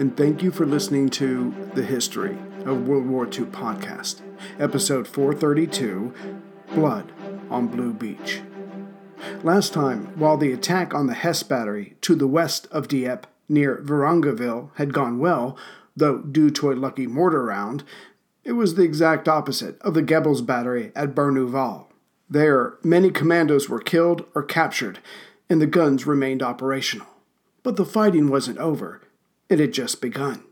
and thank you for listening to The History of World War II podcast, episode 432 Blood on Blue Beach. Last time, while the attack on the Hess battery to the west of Dieppe near Varengeville had gone well, though due to a lucky mortar round, it was the exact opposite of the Goebbels battery at Berneval. There, many commandos were killed or captured, and the guns remained operational. But the fighting wasn't over, it had just begun.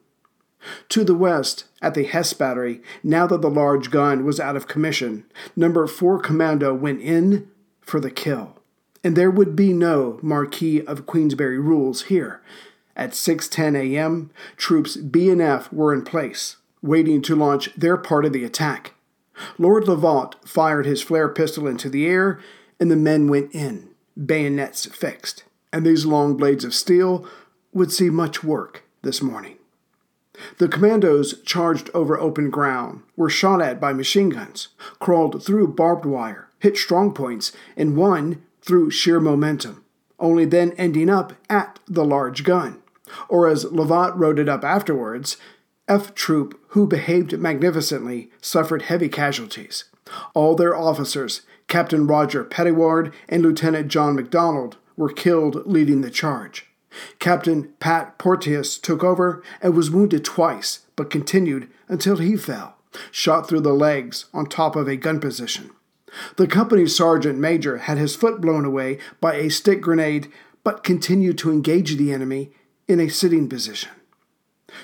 To the west, at the Hess battery, now that the large gun was out of commission, number 4 commando went in for the kill. And there would be no Marquis of Queensberry rules here. At 6:10 a.m., troops B and F were in place, waiting to launch their part of the attack. Lord Lovat fired his flare pistol into the air, and the men went in, bayonets fixed. And these long blades of steel would see much work this morning. The commandos charged over open ground, were shot at by machine guns, crawled through barbed wire, hit strong points, and won through sheer momentum, only then ending up at the large gun. Or as Lovat wrote it up afterwards, F Troop, who behaved magnificently, suffered heavy casualties. All their officers, Captain Roger Pettiward and Lieutenant John MacDonald, were killed leading the charge. Captain Pat Porteous took over and was wounded twice, but continued until he fell, shot through the legs on top of a gun position. The company's sergeant major had his foot blown away by a stick grenade, but continued to engage the enemy in a sitting position.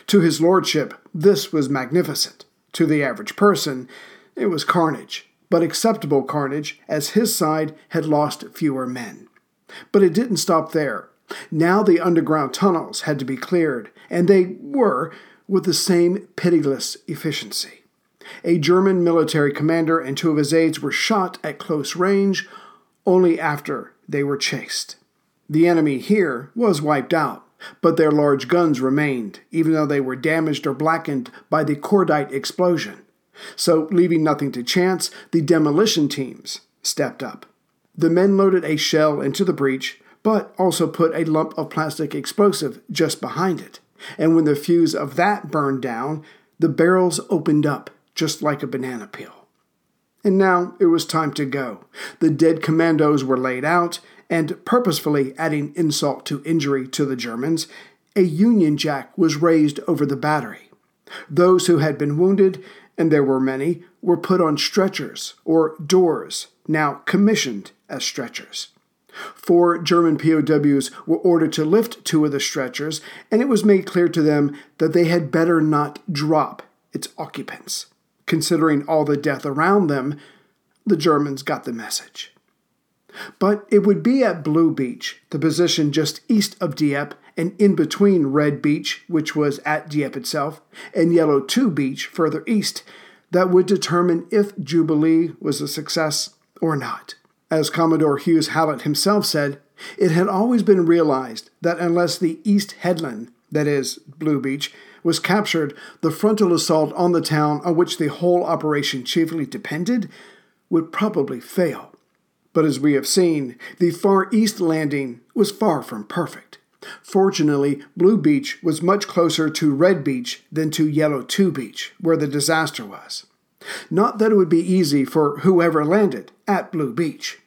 To his lordship, this was magnificent. To the average person, it was carnage, but acceptable carnage, as his side had lost fewer men. But it didn't stop there. Now the underground tunnels had to be cleared, and they were with the same pitiless efficiency. A German military commander and two of his aides were shot at close range only after they were chased. The enemy here was wiped out, but their large guns remained, even though they were damaged or blackened by the cordite explosion. So, leaving nothing to chance, the demolition teams stepped up. The men loaded a shell into the breach, but also put a lump of plastic explosive just behind it. And when the fuse of that burned down, the barrels opened up just like a banana peel. And now it was time to go. The dead commandos were laid out, and purposefully adding insult to injury to the Germans, a Union Jack was raised over the battery. Those who had been wounded, and there were many, were put on stretchers or doors, now commissioned as stretchers. Four German POWs were ordered to lift two of the stretchers, and it was made clear to them that they had better not drop its occupants. Considering all the death around them, the Germans got the message. But it would be at Blue Beach, the position just east of Dieppe and in between Red Beach, which was at Dieppe itself, and Yellow 2 Beach further east, that would determine if Jubilee was a success or not. As Commodore Hughes Hallett himself said, it had always been realized that unless the East Headland, that is, Blue Beach, was captured, the frontal assault on the town on which the whole operation chiefly depended would probably fail. But as we have seen, the Far East landing was far from perfect. Fortunately, Blue Beach was much closer to Red Beach than to Yellow 2 Beach, where the disaster was. Not that it would be easy for whoever landed at Blue Beach.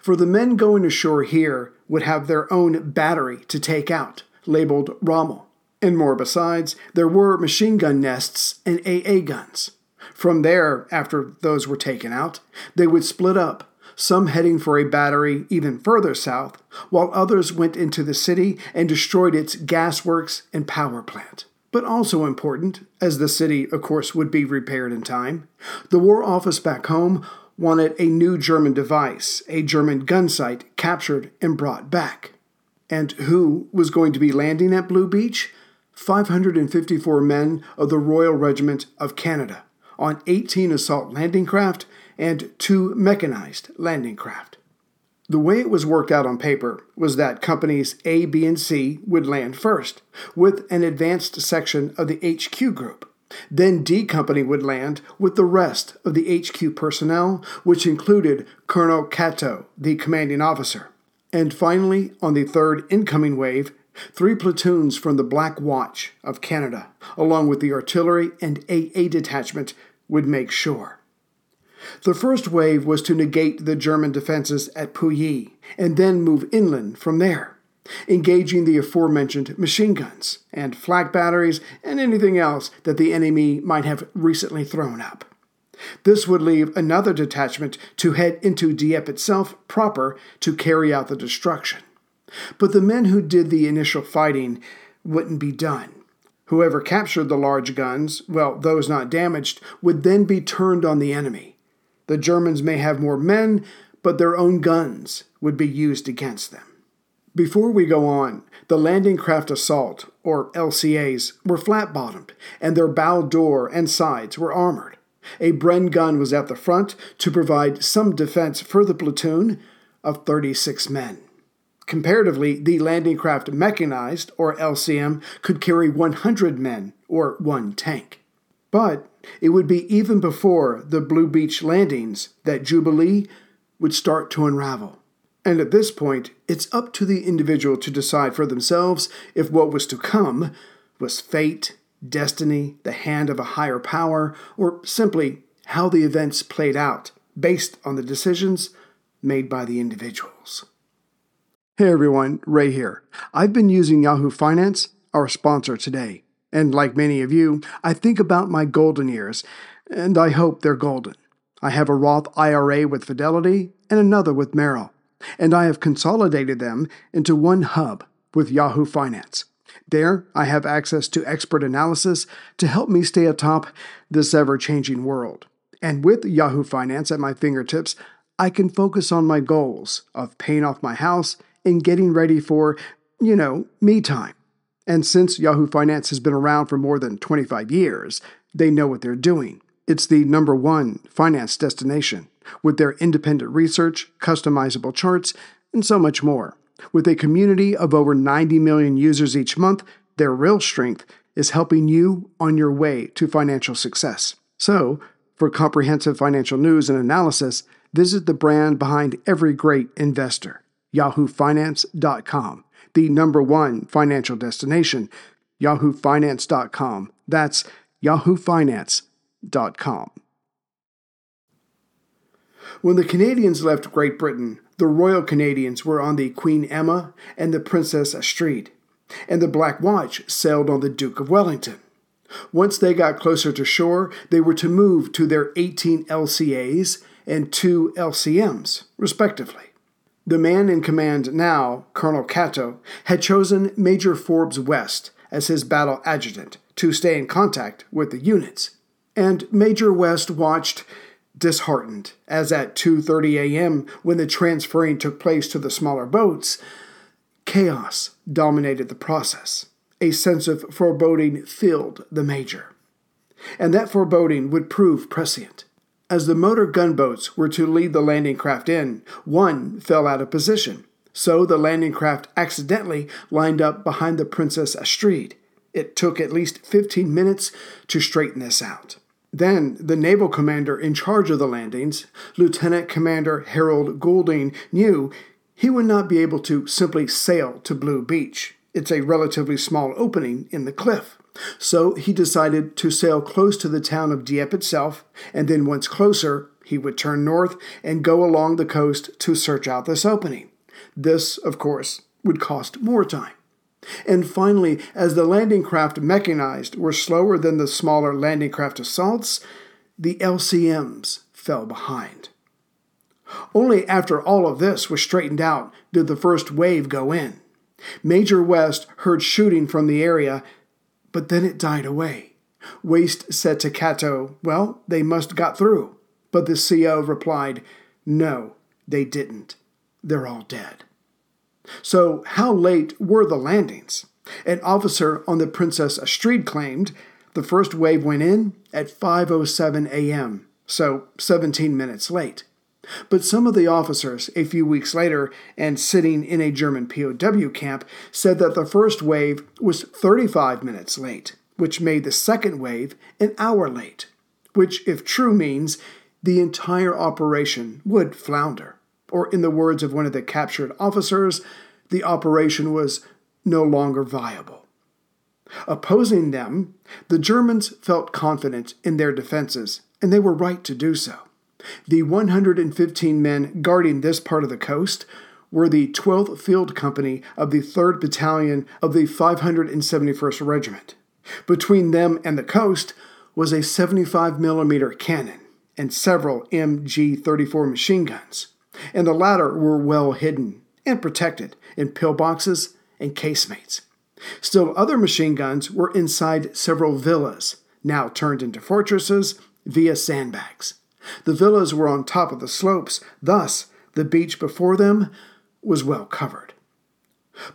For the men going ashore here would have their own battery to take out, labeled Rommel. And more besides, there were machine gun nests and AA guns. From there, after those were taken out, they would split up, some heading for a battery even further south, while others went into the city and destroyed its gas works and power plant. But also important, as the city, of course, would be repaired in time, the War Office back home wanted a new German device, a German gun sight captured and brought back. And who was going to be landing at Blue Beach? 554 men of the Royal Regiment of Canada on 18 assault landing craft and two mechanized landing craft. The way it was worked out on paper was that companies A, B, and C would land first, with an advanced section of the HQ group. Then D Company would land with the rest of the HQ personnel, which included Colonel Catto, the commanding officer. And finally, on the third incoming wave, three platoons from the Black Watch of Canada, along with the artillery and AA detachment, would make shore. The first wave was to negate the German defenses at Puys and then move inland from there, engaging the aforementioned machine guns and flak batteries and anything else that the enemy might have recently thrown up. This would leave another detachment to head into Dieppe itself proper to carry out the destruction. But the men who did the initial fighting wouldn't be done. Whoever captured the large guns, well, those not damaged, would then be turned on the enemy the Germans may have more men, but their own guns would be used against them. Before we go on, the Landing Craft Assault, or LCAs, were flat bottomed, and their bow door and sides were armored. A Bren gun was at the front to provide some defense for the platoon of 36 men. Comparatively, the Landing Craft Mechanized, or LCM, could carry 100 men, or one tank. But it would be even before the Blue Beach landings that Jubilee would start to unravel. And at this point, it's up to the individual to decide for themselves if what was to come was fate, destiny, the hand of a higher power, or simply how the events played out based on the decisions made by the individuals. Hey everyone, Ray here. I've been using Yahoo Finance, our sponsor today. And like many of you, I think about my golden years, and I hope they're golden. I have a Roth IRA with Fidelity and another with Merrill, and I have consolidated them into one hub with Yahoo Finance. There, I have access to expert analysis to help me stay atop this ever changing world. And with Yahoo Finance at my fingertips, I can focus on my goals of paying off my house and getting ready for, you know, me time. And since Yahoo Finance has been around for more than 25 years, they know what they're doing. It's the number one finance destination with their independent research, customizable charts, and so much more. With a community of over 90 million users each month, their real strength is helping you on your way to financial success. So, for comprehensive financial news and analysis, visit the brand behind every great investor, yahoofinance.com the number one financial destination, yahoofinance.com. That's yahoofinance.com. When the Canadians left Great Britain, the Royal Canadians were on the Queen Emma and the Princess Astrid, and the Black Watch sailed on the Duke of Wellington. Once they got closer to shore, they were to move to their 18 LCAs and two LCMs, respectively. The man in command now, Colonel Catto, had chosen Major Forbes West as his battle adjutant to stay in contact with the units. And Major West watched disheartened as at 2:30 a.m. when the transferring took place to the smaller boats, chaos dominated the process. A sense of foreboding filled the major. And that foreboding would prove prescient. As the motor gunboats were to lead the landing craft in, one fell out of position. So the landing craft accidentally lined up behind the Princess Astrid. It took at least 15 minutes to straighten this out. Then the naval commander in charge of the landings, Lieutenant Commander Harold Goulding, knew he would not be able to simply sail to Blue Beach. It's a relatively small opening in the cliff. So he decided to sail close to the town of Dieppe itself, and then once closer, he would turn north and go along the coast to search out this opening. This, of course, would cost more time. And finally, as the landing craft mechanized were slower than the smaller landing craft assaults, the LCMs fell behind. Only after all of this was straightened out did the first wave go in. Major West heard shooting from the area, but then it died away. West said to Catto, Well, they must got through. But the CO replied, No, they didn't. They're all dead. So, how late were the landings? An officer on the Princess Astrid claimed the first wave went in at 5:07 a.m., so 17 minutes late. But some of the officers, a few weeks later and sitting in a German POW camp, said that the first wave was 35 minutes late, which made the second wave an hour late, which, if true, means the entire operation would flounder or in the words of one of the captured officers, the operation was no longer viable. Opposing them, the Germans felt confident in their defenses, and they were right to do so. The 115 men guarding this part of the coast were the 12th Field Company of the 3rd Battalion of the 571st Regiment. Between them and the coast was a 75 millimeter cannon and several MG 34 machine guns and the latter were well hidden and protected in pillboxes and casemates. Still, other machine guns were inside several villas, now turned into fortresses via sandbags. The villas were on top of the slopes, thus, the beach before them was well covered.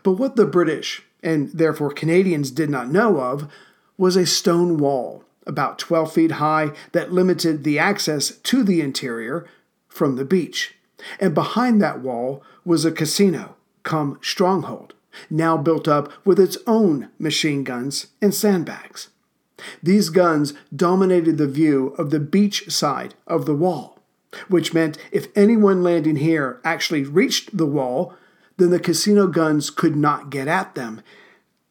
But what the British, and therefore Canadians, did not know of was a stone wall about 12 feet high that limited the access to the interior from the beach. And behind that wall was a casino, come stronghold, now built up with its own machine guns and sandbags. These guns dominated the view of the beach side of the wall, which meant if anyone landing here actually reached the wall, then the casino guns could not get at them.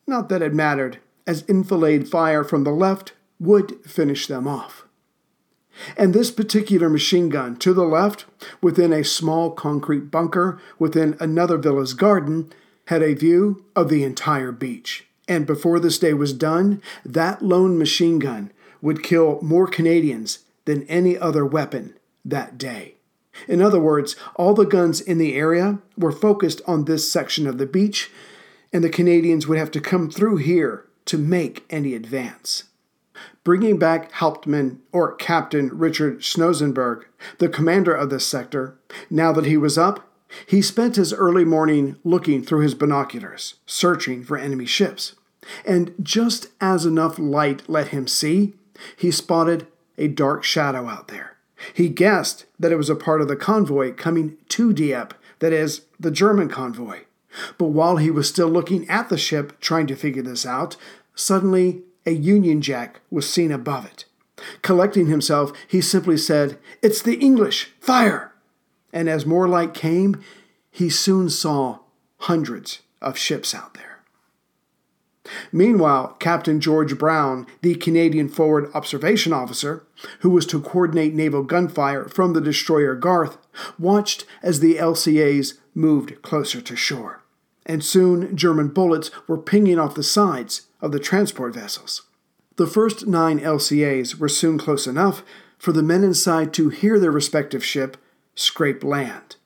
Not that it mattered, as enfilade fire from the left would finish them off. And this particular machine gun to the left, within a small concrete bunker within another villa's garden, had a view of the entire beach. And before this day was done, that lone machine gun would kill more Canadians than any other weapon that day. In other words, all the guns in the area were focused on this section of the beach, and the Canadians would have to come through here to make any advance bringing back Hauptmann or Captain Richard Schnösenberg, the commander of this sector. Now that he was up, he spent his early morning looking through his binoculars, searching for enemy ships. And just as enough light let him see, he spotted a dark shadow out there. He guessed that it was a part of the convoy coming to Dieppe, that is, the German convoy. But while he was still looking at the ship, trying to figure this out, suddenly a Union Jack was seen above it. Collecting himself, he simply said, It's the English! Fire! And as more light came, he soon saw hundreds of ships out there. Meanwhile, Captain George Brown, the Canadian Forward Observation Officer, who was to coordinate naval gunfire from the destroyer Garth, watched as the LCAs moved closer to shore. And soon German bullets were pinging off the sides, of the transport vessels. The first nine LCAs were soon close enough for the men inside to hear their respective ship scrape land.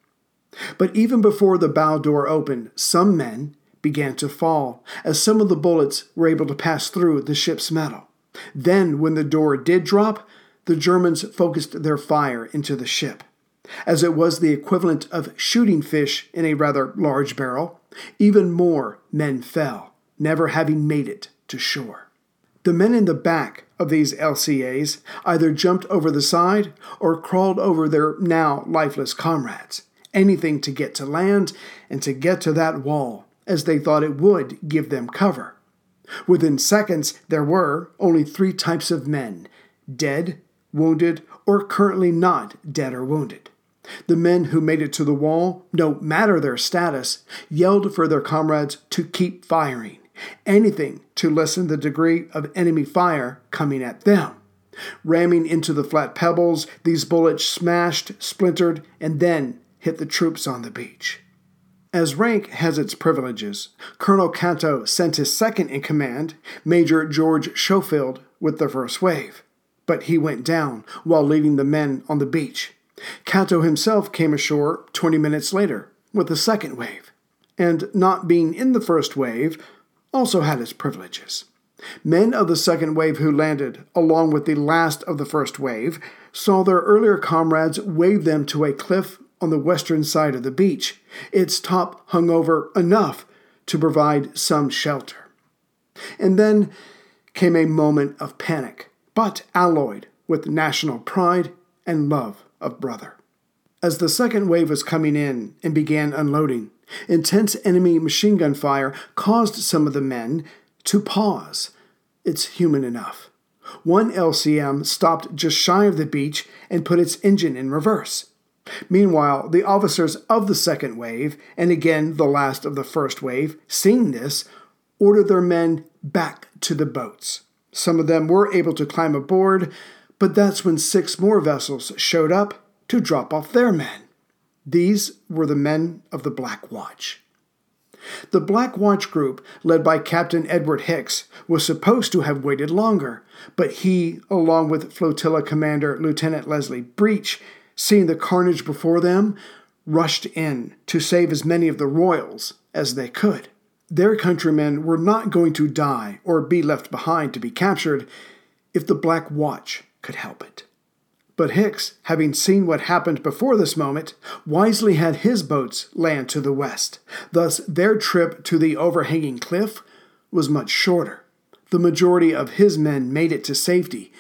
But even before the bow door opened, some men began to fall as some of the bullets were able to pass through the ship's metal. Then, when the door did drop, the Germans focused their fire into the ship. As it was the equivalent of shooting fish in a rather large barrel, even more men fell, never having made it to shore. The men in the back of these LCAs either jumped over the side or crawled over their now lifeless comrades, anything to get to land and to get to that wall, as they thought it would give them cover. Within seconds, there were only three types of men dead, wounded, or currently not dead or wounded. The men who made it to the wall, no matter their status, yelled for their comrades to keep firing anything to lessen the degree of enemy fire coming at them. Ramming into the flat pebbles, these bullets smashed, splintered, and then hit the troops on the beach. As rank has its privileges, Colonel Catto sent his second in command, Major George Schofield, with the first wave. But he went down while leading the men on the beach. Catto himself came ashore 20 minutes later with the second wave. And not being in the first wave, also had its privileges. Men of the second wave who landed, along with the last of the first wave, saw their earlier comrades wave them to a cliff on the western side of the beach, its top hung over enough to provide some shelter. And then came a moment of panic, but alloyed with national pride and love of brother. As the second wave was coming in and began unloading, Intense enemy machine gun fire caused some of the men to pause. It's human enough. One LCM stopped just shy of the beach and put its engine in reverse. Meanwhile, the officers of the second wave, and again the last of the first wave, seeing this, ordered their men back to the boats. Some of them were able to climb aboard, but that's when six more vessels showed up to drop off their men. These were the men of the Black Watch. The Black Watch group, led by Captain Edward Hicks, was supposed to have waited longer, but he, along with flotilla commander Lieutenant Leslie Breach, seeing the carnage before them, rushed in to save as many of the royals as they could. Their countrymen were not going to die or be left behind to be captured if the Black Watch could help it. But Hicks, having seen what happened before this moment, wisely had his boats land to the west. Thus, their trip to the overhanging cliff was much shorter. The majority of his men made it to safety,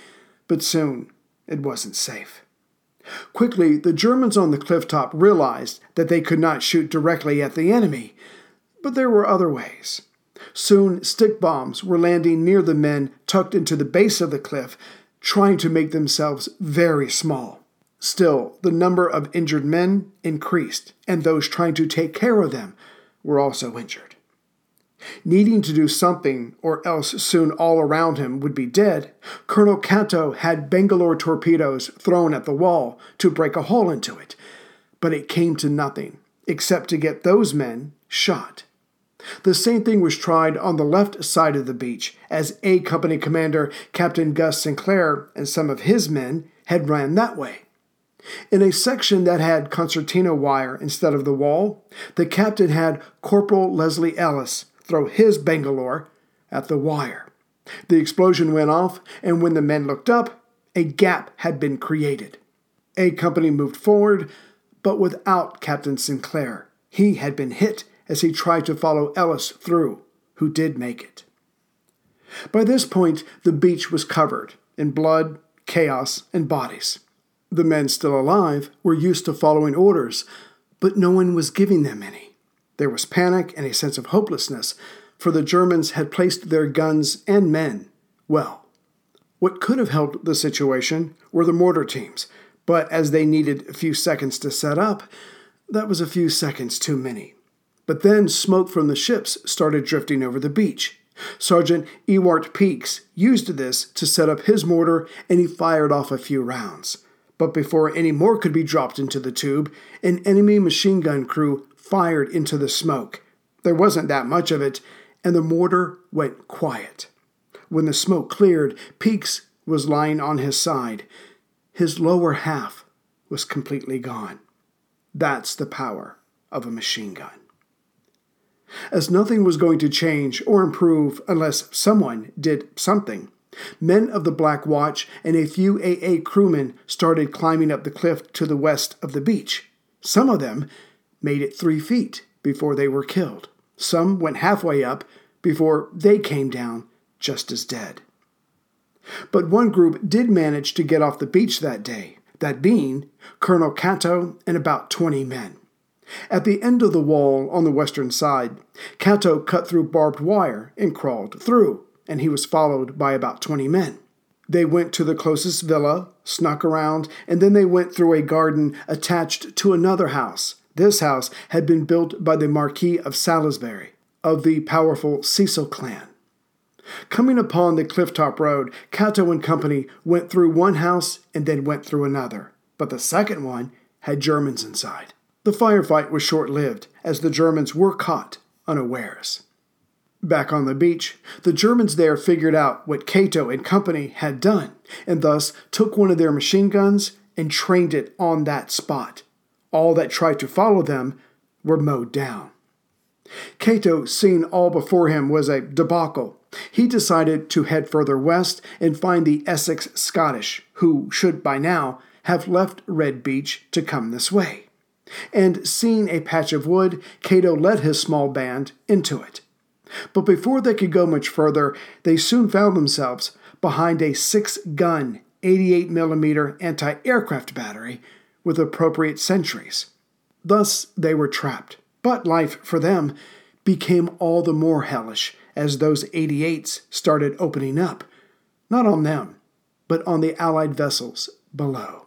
but soon it wasn't safe. Quickly, the Germans on the cliff top realized that they could not shoot directly at the enemy, but there were other ways. Soon, stick bombs were landing near the men tucked into the base of the cliff, trying to make themselves very small. Still, the number of injured men increased, and those trying to take care of them were also injured. Needing to do something, or else soon all around him would be dead, Colonel Catto had Bangalore torpedoes thrown at the wall to break a hole into it, but it came to nothing except to get those men shot. The same thing was tried on the left side of the beach, as A Company commander Captain Gus Sinclair and some of his men had ran that way. In a section that had concertina wire instead of the wall, the captain had Corporal Leslie Ellis throw his Bangalore at the wire. The explosion went off, and when the men looked up, a gap had been created. A Company moved forward, but without Captain Sinclair. He had been hit as he tried to follow Ellis through, who did make it. By this point, the beach was covered in blood, chaos, and bodies. The men still alive were used to following orders, but no one was giving them any. There was panic and a sense of hopelessness, for the Germans had placed their guns and men well. What could have helped the situation were the mortar teams, but as they needed a few seconds to set up, that was a few seconds too many. But then smoke from the ships started drifting over the beach. Sergeant Ewart Peaks used this to set up his mortar and he fired off a few rounds. But before any more could be dropped into the tube, an enemy machine gun crew fired into the smoke. There wasn't that much of it, and the mortar went quiet. When the smoke cleared, Peaks was lying on his side. His lower half was completely gone. That's the power of a machine gun as nothing was going to change or improve unless someone did something. Men of the Black Watch and a few AA crewmen started climbing up the cliff to the west of the beach. Some of them made it three feet before they were killed. Some went halfway up before they came down just as dead. But one group did manage to get off the beach that day, that being Colonel Catto and about 20 men. At the end of the wall on the western side, Catto cut through barbed wire and crawled through, and he was followed by about 20 men. They went to the closest villa, snuck around, and then they went through a garden attached to another house. This house had been built by the Marquis of Salisbury, of the powerful Cecil clan. Coming upon the clifftop road, Catto and company went through one house and then went through another, but the second one had Germans inside. The firefight was short lived, as the Germans were caught unawares. Back on the beach, the Germans there figured out what Catto and company had done, and thus took one of their machine guns and trained it on that spot. All that tried to follow them were mowed down. Catto, seeing all before him was a debacle, he decided to head further west and find the Essex Scottish, who should by now have left Red Beach to come this way. And seeing a patch of wood, Catto led his small band into it. But before they could go much further, they soon found themselves behind a six gun, 88 millimeter anti aircraft battery with appropriate sentries. Thus, they were trapped. But life for them became all the more hellish as those 88s started opening up, not on them, but on the Allied vessels below.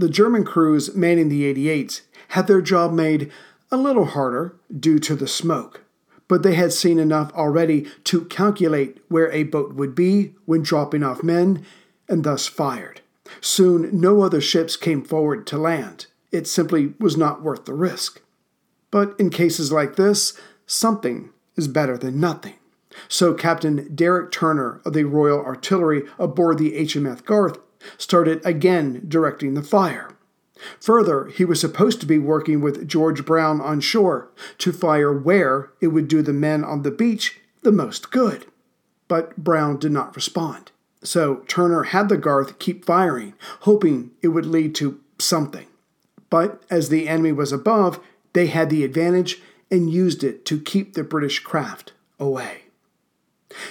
The German crews manning the 88s had their job made a little harder due to the smoke, but they had seen enough already to calculate where a boat would be when dropping off men and thus fired. Soon, no other ships came forward to land. It simply was not worth the risk. But in cases like this, something is better than nothing. So Captain Derek Turner of the Royal Artillery aboard the HMS Garth started again directing the fire. Further, he was supposed to be working with George Brown on shore to fire where it would do the men on the beach the most good. But Brown did not respond. So Turner had the Garth keep firing, hoping it would lead to something. But as the enemy was above, they had the advantage and used it to keep the British craft away.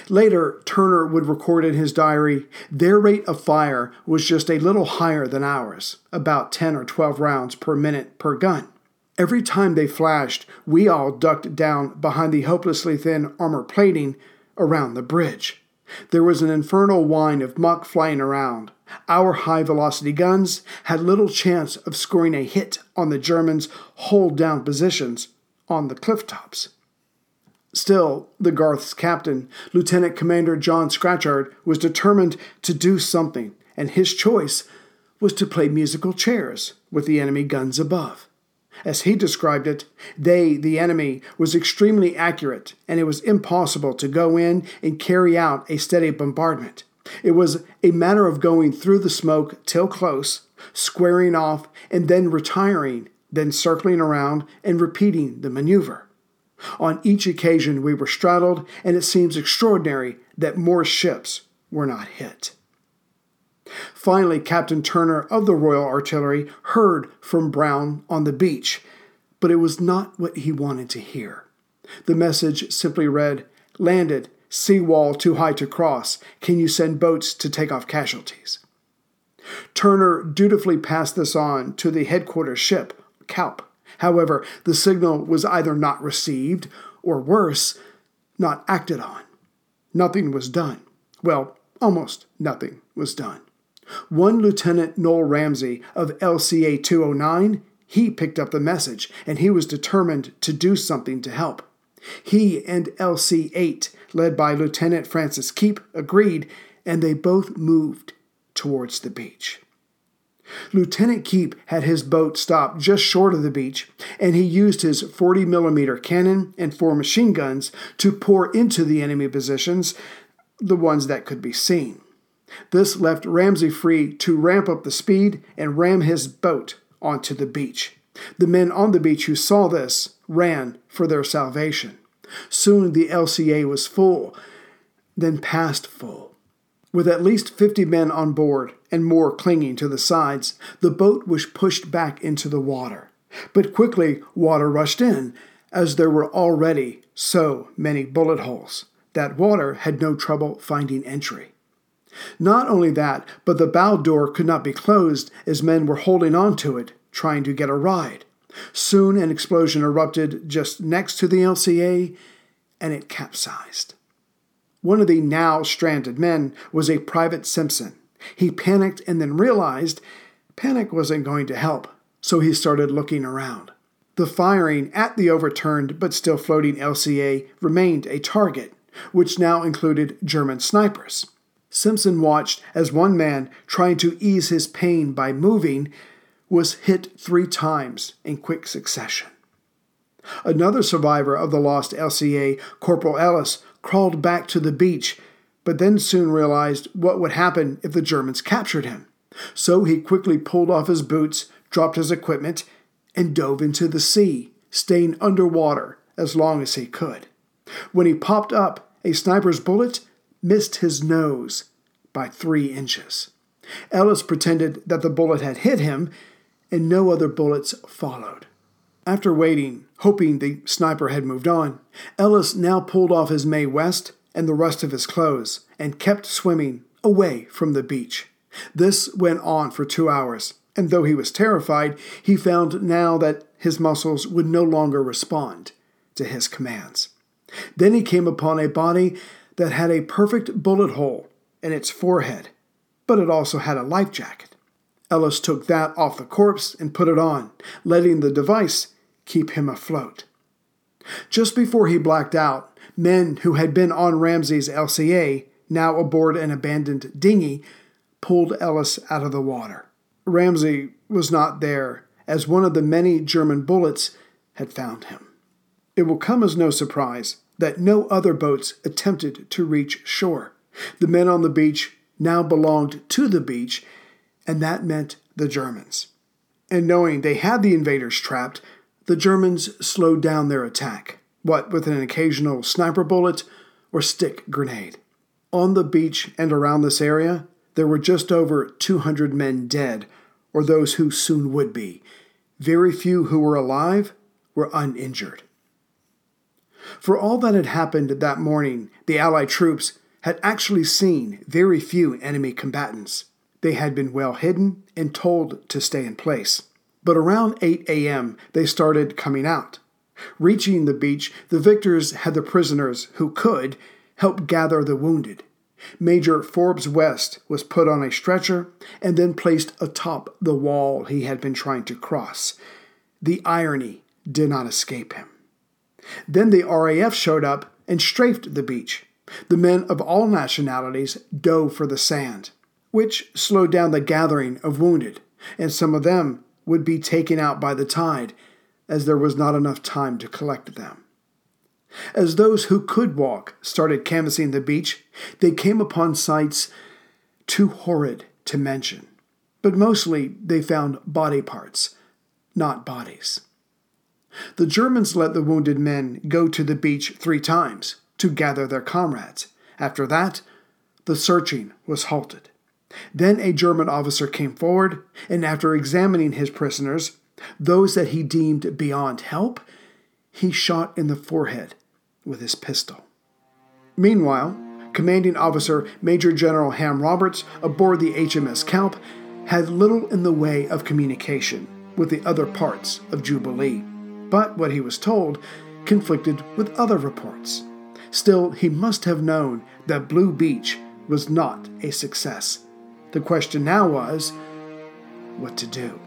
Later, Turner would record in his diary their rate of fire was just a little higher than ours, about 10 or 12 rounds per minute per gun. Every time they flashed, we all ducked down behind the hopelessly thin armor plating around the bridge. There was an infernal whine of muck flying around. Our high velocity guns had little chance of scoring a hit on the Germans' hold down positions on the cliff tops. Still, the Garth's captain, Lieutenant Commander John Scatchard, was determined to do something, and his choice was to play musical chairs with the enemy guns above. As he described it, they, the enemy, was extremely accurate, and it was impossible to go in and carry out a steady bombardment. It was a matter of going through the smoke till close, squaring off, and then retiring, then circling around and repeating the maneuver. On each occasion, we were straddled, and it seems extraordinary that more ships were not hit. Finally, Captain Turner of the Royal Artillery heard from Brown on the beach, but it was not what he wanted to hear. The message simply read Landed, seawall too high to cross. Can you send boats to take off casualties? Turner dutifully passed this on to the headquarters ship, Calpe. However, the signal was either not received or worse, not acted on. Nothing was done. Well, almost nothing was done. One Lieutenant Noel Ramsey of LCA 209, he picked up the message and he was determined to do something to help. He and LC 8, led by Lieutenant Francis Keep, agreed, and they both moved towards the beach. Lieutenant Keep had his boat stopped just short of the beach, and he used his 40 millimeter cannon and four machine guns to pour into the enemy positions, the ones that could be seen. This left Ramsey free to ramp up the speed and ram his boat onto the beach. The men on the beach who saw this ran for their salvation. Soon the LCA was full, then past full. With at least 50 men on board and more clinging to the sides, the boat was pushed back into the water. But quickly, water rushed in, as there were already so many bullet holes that water had no trouble finding entry. Not only that, but the bow door could not be closed as men were holding on to it, trying to get a ride. Soon an explosion erupted just next to the LCA and it capsized. One of the now stranded men was a Private Simpson. He panicked and then realized panic wasn't going to help, so he started looking around. The firing at the overturned but still floating LCA remained a target, which now included German snipers. Simpson watched as one man, trying to ease his pain by moving, was hit three times in quick succession. Another survivor of the lost LCA, Corporal Ellis, crawled back to the beach, but then soon realized what would happen if the Germans captured him. So he quickly pulled off his boots, dropped his equipment, and dove into the sea, staying underwater as long as he could. When he popped up, a sniper's bullet missed his nose by three inches. Ellis pretended that the bullet had hit him, and no other bullets followed. After waiting, hoping the sniper had moved on, Ellis now pulled off his Mae West and the rest of his clothes and kept swimming away from the beach. This went on for two hours, and though he was terrified, he found now that his muscles would no longer respond to his commands. Then he came upon a body that had a perfect bullet hole in its forehead, but it also had a life jacket. Ellis took that off the corpse and put it on, letting the device keep him afloat. Just before he blacked out, men who had been on Ramsey's LCA, now aboard an abandoned dinghy, pulled Ellis out of the water. Ramsey was not there, as one of the many German bullets had found him. It will come as no surprise that no other boats attempted to reach shore. The men on the beach now belonged to the beach, and that meant the Germans. And knowing they had the invaders trapped, the Germans slowed down their attack, what with an occasional sniper bullet or stick grenade. On the beach and around this area, there were just over 200 men dead, or those who soon would be. Very few who were alive were uninjured. For all that had happened that morning, the Allied troops had actually seen very few enemy combatants. They had been well hidden and told to stay in place. But around 8 a.m., they started coming out. Reaching the beach, the victors had the prisoners who could help gather the wounded. Major Forbes West was put on a stretcher and then placed atop the wall he had been trying to cross. The irony did not escape him. Then the RAF showed up and strafed the beach. The men of all nationalities dove for the sand, which slowed down the gathering of wounded, and some of them would be taken out by the tide, as there was not enough time to collect them. As those who could walk started canvassing the beach, they came upon sights too horrid to mention, but mostly they found body parts, not bodies. The Germans let the wounded men go to the beach three times to gather their comrades. After that, the searching was halted. Then a German officer came forward, and after examining his prisoners, those that he deemed beyond help, he shot in the forehead with his pistol. Meanwhile, Commanding Officer Major General Ham Roberts aboard the HMS Calpe had little in the way of communication with the other parts of Jubilee but what he was told conflicted with other reports. Still, he must have known that Blue Beach was not a success. The question now was what to do.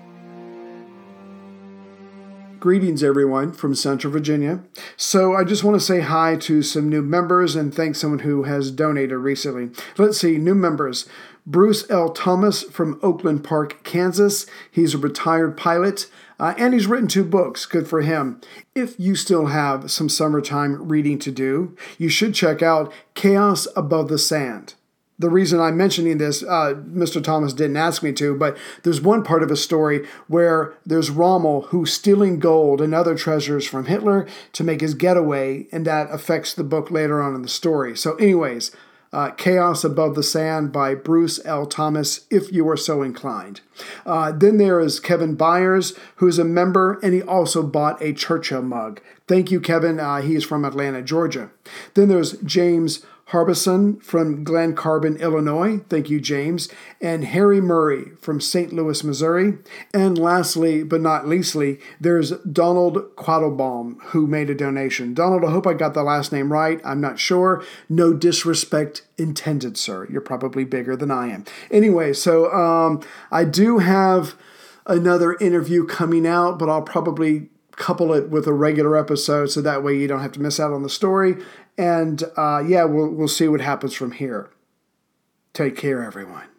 Greetings, everyone, from Central Virginia. So, I just want to say hi to some new members and thank someone who has donated recently. Let's see, new members. Bruce L. Thomas from Overland Park, Kansas. He's a retired pilot. Uh, and he's written two books. Good for him. If you still have some summertime reading to do, you should check out Chaos Above the Sand. The reason I'm mentioning this, uh, Mr. Thomas didn't ask me to, but there's one part of a story where there's Rommel who's stealing gold and other treasures from Hitler to make his getaway, and that affects the book later on in the story. So, anyways, uh, Chaos Above the Sand by Bruce L. Thomas, if you are so inclined. Uh, then there is Kevin Byers, who's a member, and he also bought a Churchill mug. Thank you, Kevin. Uh, he's from Atlanta, Georgia. Then there's James Harbison from Glen Carbon, Illinois. Thank you, James. And Harry Murray from St. Louis, Missouri. And lastly, but not leastly, there's Donald Quattlebaum who made a donation. Donald, I hope I got the last name right. I'm not sure. No disrespect intended, sir. You're probably bigger than I am. Anyway, so um, I do have another interview coming out, but I'll probably couple it with a regular episode so that way you don't have to miss out on the story. And uh, yeah, we'll, we'll see what happens from here. Take care, everyone.